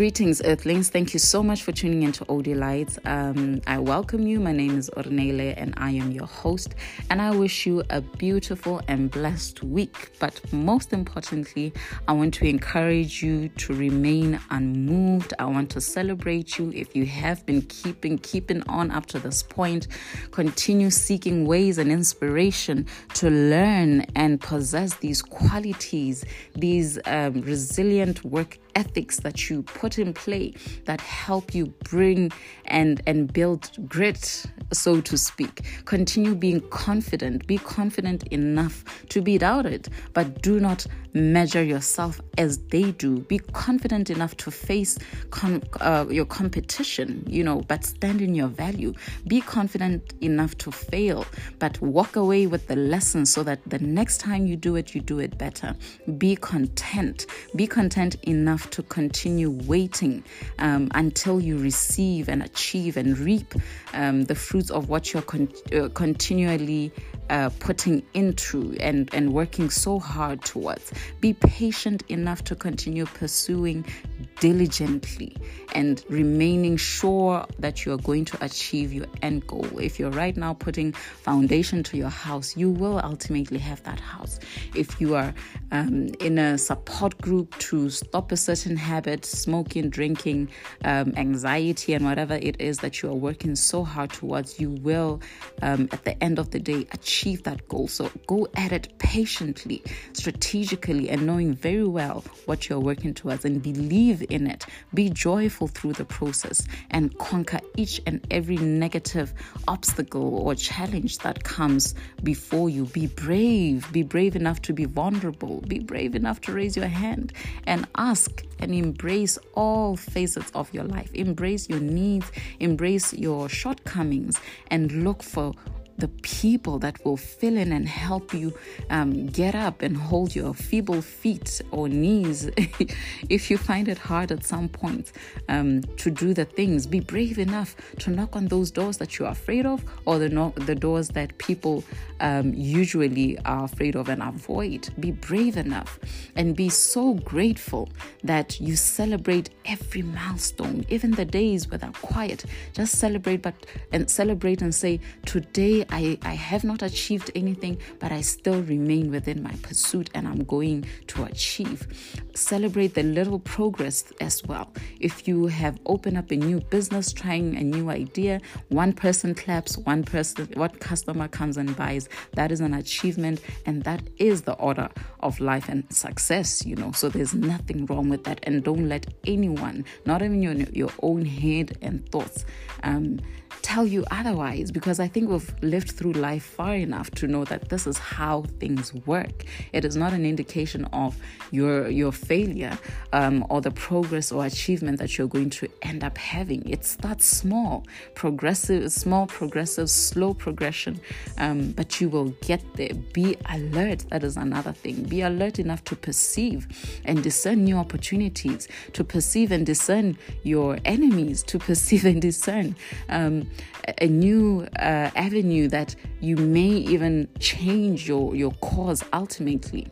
Greetings, Earthlings. Thank you so much for tuning into OD Lights. Um, I welcome you. My name is Ornele and I am your host. And I wish you a beautiful and blessed week. But most importantly, I want to encourage you to remain unmoved. I want to celebrate you if you have been keeping keeping on up to this point. Continue seeking ways and inspiration to learn and possess these qualities, these um, resilient work ethics that you put in play that help you bring and and build grit so to speak. Continue being confident. Be confident enough to be doubted but do not measure yourself as they do. Be confident enough to face uh, your competition you know but stand in your value. Be confident enough to fail but walk away with the lesson so that the next time you do it you do it better. Be content. Be content enough enough to continue waiting um, until you receive and achieve and reap um, the fruits of what you're con- uh, continually uh, putting into and, and working so hard towards. Be patient enough to continue pursuing diligently and remaining sure that you are going to achieve your end goal. If you're right now putting foundation to your house, you will ultimately have that house. If you are um, in a support group to stop a certain habit, smoking, drinking, um, anxiety, and whatever it is that you are working so hard towards, you will, um, at the end of the day, achieve that goal. So go at it patiently, strategically, and knowing very well what you're working towards and believe in it. Be joyful through the process and conquer each and every negative obstacle or challenge that comes before you. Be brave. Be brave enough to be vulnerable. Be brave enough to raise your hand and ask and embrace all facets of your life. Embrace your needs, embrace your shortcomings, and look for the people that will fill in and help you um, get up and hold your feeble feet or knees. if you find it hard at some point um, to do the things, be brave enough to knock on those doors that you're afraid of or the, no- the doors that people um, usually are afraid of and avoid. Be brave enough and be so grateful that you celebrate every milestone, even the days where they're quiet. Just celebrate, but and celebrate and say, Today I, I have not achieved anything, but I still remain within my pursuit and I'm going to achieve. Celebrate the little progress as well. If you have opened up a new business, trying a new idea, one person claps, one person, one customer comes and buys, that is an achievement and that is the order of life and success, you know. So there's nothing wrong with that. And don't let anyone, not even your, your own head and thoughts, um, tell you otherwise because I think we've lived through life far enough to know that this is how things work. It is not an indication of your your failure um, or the progress or achievement that you're going to end up having. It starts small, progressive, small, progressive, slow progression, um, but you will get there. Be alert. That is another thing. Be alert enough to perceive and discern new opportunities, to perceive and discern your enemies, to perceive and discern. Um, a new uh, avenue that you may even change your your cause ultimately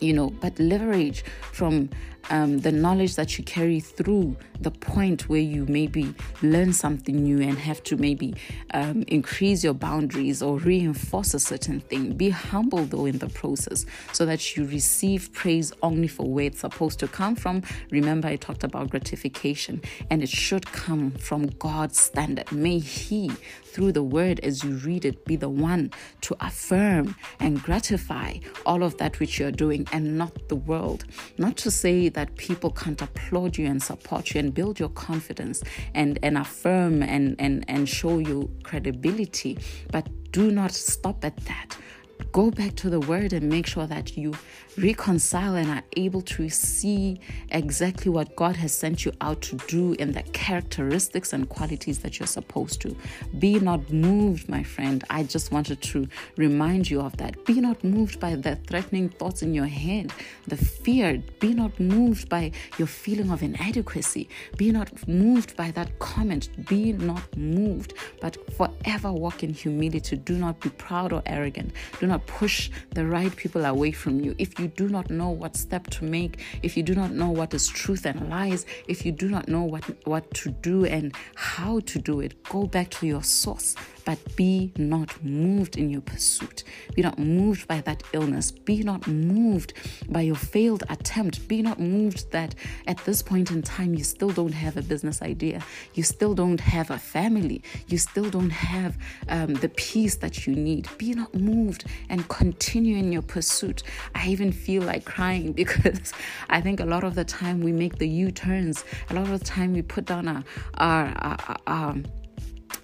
you know but leverage from um, the knowledge that you carry through the point where you maybe learn something new and have to maybe um, increase your boundaries or reinforce a certain thing. Be humble though in the process so that you receive praise only for where it's supposed to come from. Remember, I talked about gratification and it should come from God's standard. May He, through the word as you read it, be the one to affirm and gratify all of that which you're doing and not the world. Not to say that people can't applaud you and support you and build your confidence and, and affirm and, and, and show you credibility, but do not stop at that go back to the word and make sure that you reconcile and are able to see exactly what God has sent you out to do in the characteristics and qualities that you're supposed to. Be not moved, my friend. I just wanted to remind you of that. Be not moved by the threatening thoughts in your head, the fear. Be not moved by your feeling of inadequacy. Be not moved by that comment. Be not moved, but forever walk in humility. Do not be proud or arrogant. Do not push the right people away from you, if you do not know what step to make, if you do not know what is truth and lies, if you do not know what, what to do and how to do it, go back to your source but be not moved in your pursuit. Be not moved by that illness. Be not moved by your failed attempt. Be not moved that at this point in time you still don't have a business idea. You still don't have a family. You still don't have um, the peace that you need. Be not moved and continue in your pursuit. I even feel like crying because I think a lot of the time we make the U turns. A lot of the time we put down our, our, our, our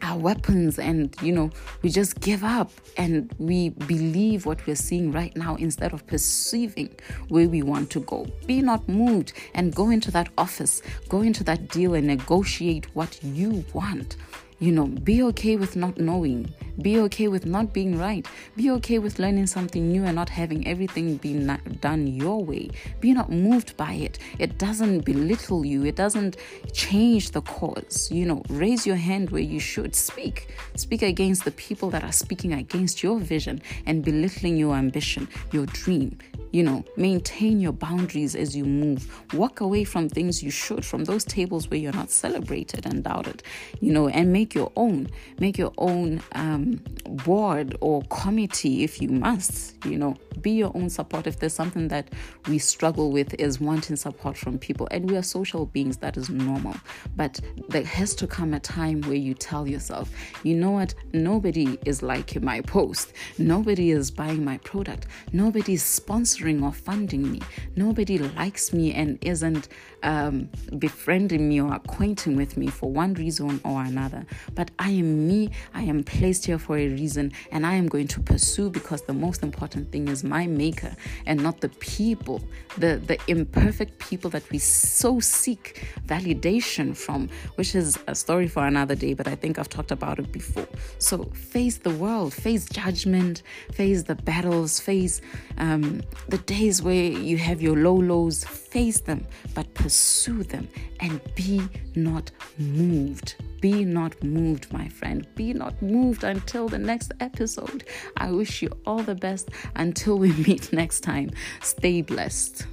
our weapons and you know we just give up and we believe what we're seeing right now instead of perceiving where we want to go be not moved and go into that office go into that deal and negotiate what you want you know, be okay with not knowing. Be okay with not being right. Be okay with learning something new and not having everything be done your way. Be not moved by it. It doesn't belittle you, it doesn't change the cause. You know, raise your hand where you should. Speak. Speak against the people that are speaking against your vision and belittling your ambition, your dream you know, maintain your boundaries as you move. Walk away from things you should, from those tables where you're not celebrated and doubted, you know, and make your own. Make your own um, board or committee if you must, you know, be your own support. If there's something that we struggle with, is wanting support from people, and we are social beings, that is normal. But there has to come a time where you tell yourself, you know what, nobody is liking my post, nobody is buying my product, nobody is sponsoring sponsoring or funding me. Nobody likes me and isn't um, befriending me or acquainting with me for one reason or another. But I am me. I am placed here for a reason and I am going to pursue because the most important thing is my maker and not the people, the, the imperfect people that we so seek validation from, which is a story for another day, but I think I've talked about it before. So face the world, face judgment, face the battles, face um, the days where you have your low lows, face them, but pursue them and be not moved. Be not moved, my friend. Be not moved until the next episode. I wish you all the best until we meet next time. Stay blessed.